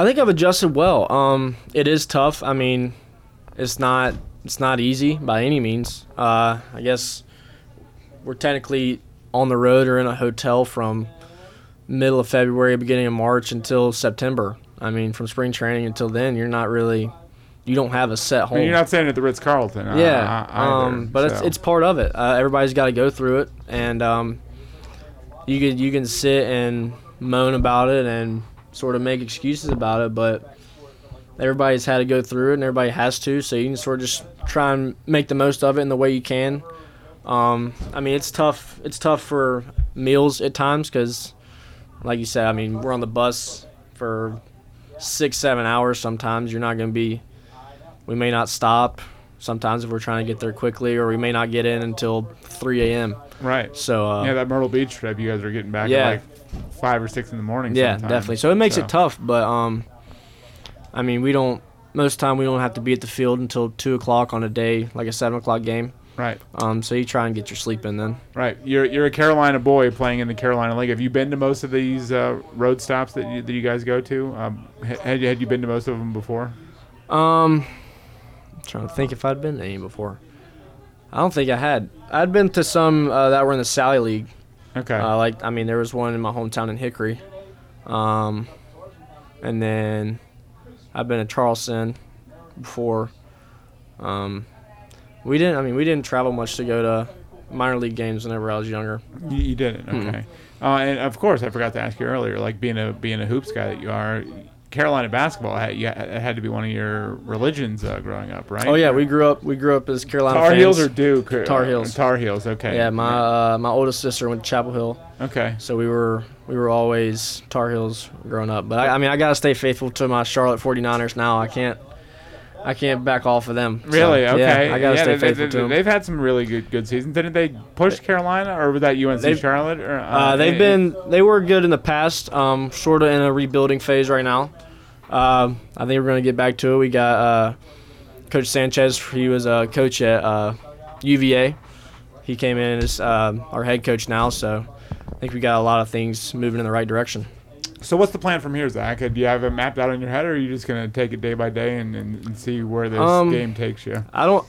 I think I've adjusted well. Um, it is tough. I mean, it's not it's not easy by any means. Uh, I guess we're technically on the road or in a hotel from middle of February, beginning of March until September. I mean, from spring training until then, you're not really you don't have a set I home. mean, you're not staying at the Ritz Carlton. Uh, yeah, either, um, but it's it's part of it. Uh, everybody's got to go through it, and um, you can you can sit and moan about it and sort of make excuses about it, but everybody's had to go through it, and everybody has to. So you can sort of just try and make the most of it in the way you can. Um, I mean, it's tough. It's tough for meals at times because, like you said, I mean, we're on the bus for six, seven hours. Sometimes you're not going to be. We may not stop. Sometimes if we're trying to get there quickly, or we may not get in until 3 a.m. right. So uh, yeah, that Myrtle Beach trip, you guys are getting back Yeah. at like five or six in the morning. Yeah, sometimes. definitely. So it makes So, it tough, but um, I mean, we don't. Most of the time, we don't have to be at the field until two o'clock on a day, like a seven o'clock game. Right, Um, so you try and get your sleep in then. right. You're you're a Carolina boy playing in the Carolina League. Have you been to most of these uh, road stops that you, that you guys go to? Um, had you had you been to most of them before? Um, I'm trying to think if I'd been to any before. I don't think I had. I'd been to some uh, that were in the Sally League. Okay. Uh, like I mean, there was one in my hometown in Hickory, um, and then I've been to Charleston before. Um, we didn't. I mean, we didn't travel much to go to minor league games whenever I was younger. you, you didn't. Okay. Uh, and of course, I forgot to ask you earlier. Like being a being a hoops guy that you are, Carolina basketball had, you had, it had to be one of your religions uh, growing up, right? Oh yeah, we grew up. We grew up as Carolina Tar fans. Heels or Duke? or- Tar Heels. Tar Heels. Okay. Yeah, my uh, my oldest sister went to Chapel Hill, Okay. so we were we were always Tar Heels growing up. But I, I mean, I gotta stay faithful to my Charlotte 49ers now. I can't I can't back off of them. So, Really? Okay. Yeah, I gotta Yeah, stay they, faithful they, to them. They've had some really good good seasons. Didn't they push Carolina, or was that UNC They've- Charlotte? Or, Uh, they've eh, been they were good in the past. Um, sort of in a rebuilding phase right now. Um, I think we're gonna get back to it. We got uh, Coach Sanchez. He was a coach at uh, UVA. He came in as um our head coach now, so I think we got a lot of things moving in the right direction. So what's the plan from here, Zach? Do you have it mapped out in your head, or are you just gonna take it day by day and, and, and see where this Um, game takes you? I don't.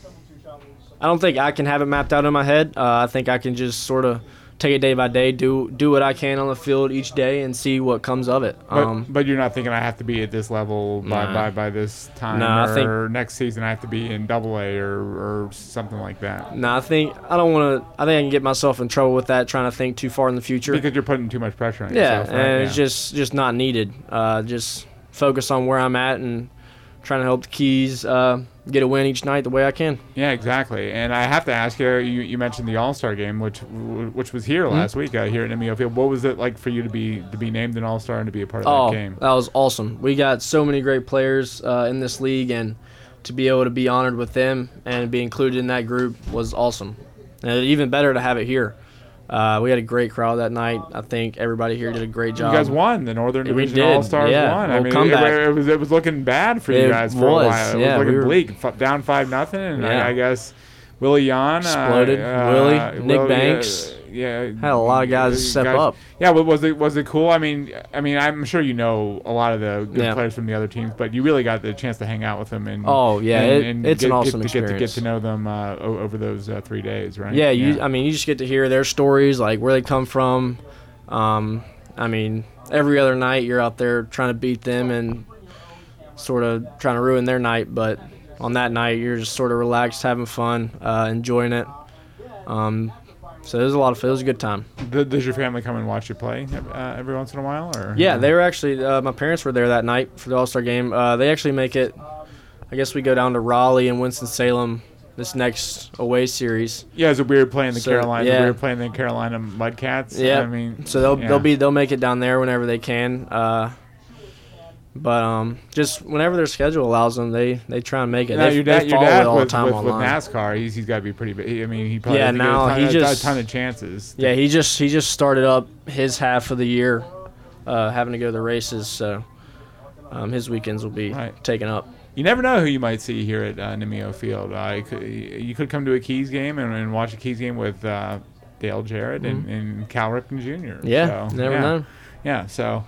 I don't think I can have it mapped out in my head. Uh, I think I can just sort of take it day by day, do do what I can on the field each day, and see what comes of it. But, Um, but you're not thinking I have to be at this level by, Nah. by, by this time, Nah, I or think- next season I have to be in Double A or, or something like that. no, I think I don't want to. I think I can get myself in trouble with that, trying to think too far in the future. Because you're putting too much pressure on yeah, yourself. right? and it's just just not needed. Uh, just focus on where I'm at and trying to help the keys uh, get a win each night the way I can. Yeah, exactly. And I have to ask you, you, you mentioned the All Star game, which which was here Mm-hmm. last week uh, here at Nymeo Field. What was it like for you to be to be named an All Star and to be a part of Oh, that game? that was awesome. We got so many great players uh, in this league, and to be able to be honored with them and be included in that group was awesome. And even better to have it here. Uh, we had a great crowd that night. I think everybody here did a great job. You guys won. The Northern Yeah, we Division. All Stars Yeah, won. I mean, it, it, was it was looking bad for you guys for was, a while. It yeah, was we looking were- bleak, F- down five nothing, and Yeah. I, I guess Willie Yon uh, Exploded. uh, Willie, Nick Willie, uh, Banks. Yeah, Had a lot of guys step up. Yeah, but was it was it cool? I mean, I mean, I'm sure you know a lot of the good Yeah. players from the other teams, but you really got the chance to hang out with them and Oh, yeah, and, it- it's get, an awesome get, to, get to get to know them uh, over those uh, three days, right? Yeah, you. I mean, you just get to hear their stories, like where they come from. Um, I mean, every other night you're out there trying to beat them and sort of trying to ruin their night, but on that night you're just sort of relaxed, having fun, uh, enjoying it. Um, so it was a lot of fun. It was a good time. Th- Does your family come and watch you play uh, every once in a while, or Yeah, they were actually. Uh, my parents were there that night for the All Star game. Uh, they actually make it. I guess we go down to Raleigh and Winston Salem this next away series. Yeah, it's a weird playing the So, Carolina? yeah. weird playing the Carolina Mudcats. Yeah. I mean, So they'll yeah. they'll be they'll make it down there whenever they can. Uh, But um, just whenever their schedule allows them, they they try and make it. Now, they, your they dad, your dad all with, the time with, with. NASCAR, he's, he's got to be pretty big. I mean, he probably Yeah, now a ton, he just- a ton of chances. Yeah, he just he just started up his half of the year, uh, having to go to the races. So um, his weekends will be Right. taken up. You never know who you might see here at uh, Nymeo Field. Uh, you, could, you could come to a Keys game and, and watch a Keys game with uh, Dale Jarrett and, and Cal Ripken Jr. Mm-hmm. Yeah, So, never yeah. know. Yeah, so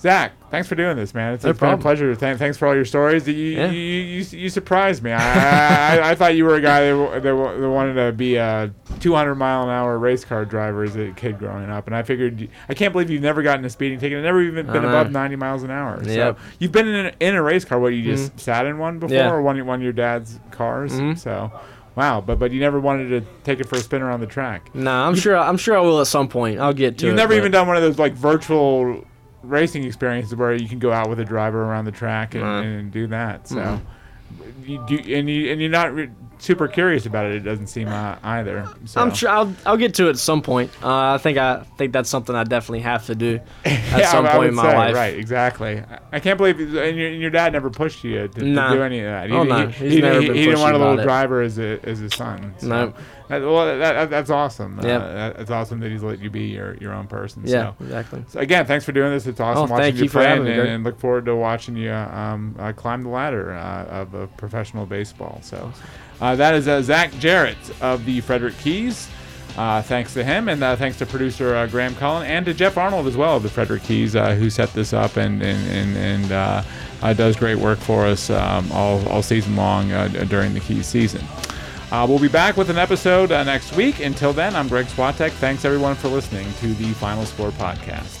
Zach, thanks for doing this, man. It's, No it's been a pleasure. Th- thanks for all your stories. You, Yeah. you, you, you surprised me. I, I, I thought you were a guy that, that, that wanted to be a 200 mile an hour race car driver as a kid growing up, and I figured I can't believe you've never gotten a speeding ticket and never even been above 90 miles an hour. Yep. So you've been in a, in a race car. What you just sat in one before, Yeah. or one one of your dad's cars? Mhm. So. Wow, but but you never wanted to take it for a spin around the track. Nah, I'm sure I'm sure I will at some point. I'll get to You've it. never even done one of those like virtual racing experiences where you can go out with a driver around the track and, Right. and do that. So Mhm. you do, and you and you're not re- super curious about it. It doesn't seem uh, either. So. I'm sure I'll, I'll get to it at some point. Uh, I think I think that's something I definitely have to do (laughs) at Yeah, some I point would in my say, life. Right, exactly. I- I can't believe and your, and your dad never pushed you to, to Nah. do any of that. He, Oh, no. he, He's he, never he- been he didn't want a little driver as a as his son. So. No. That, well, that, that- that's awesome. Uh, Yep. that- that's awesome that he's let you be your, your own person. Yeah, So. exactly. So again, thanks for doing this. It's awesome Oh, watching you you play, and, me, and look forward to watching you um, uh, climb the ladder uh, of uh, professional baseball. So uh, that is uh, Zach Jarrett of the Frederick Keys. Uh, thanks to him, and uh, thanks to producer uh, Graham Cullen, and to Jeff Arnold as well of the Frederick Keys, uh, who set this up and and and, and does great work for us um, all, all season long during the Keys season. We'll be back with an episode next week. Until then, I'm Greg Swatek. Thanks everyone for listening to the Final Score podcast.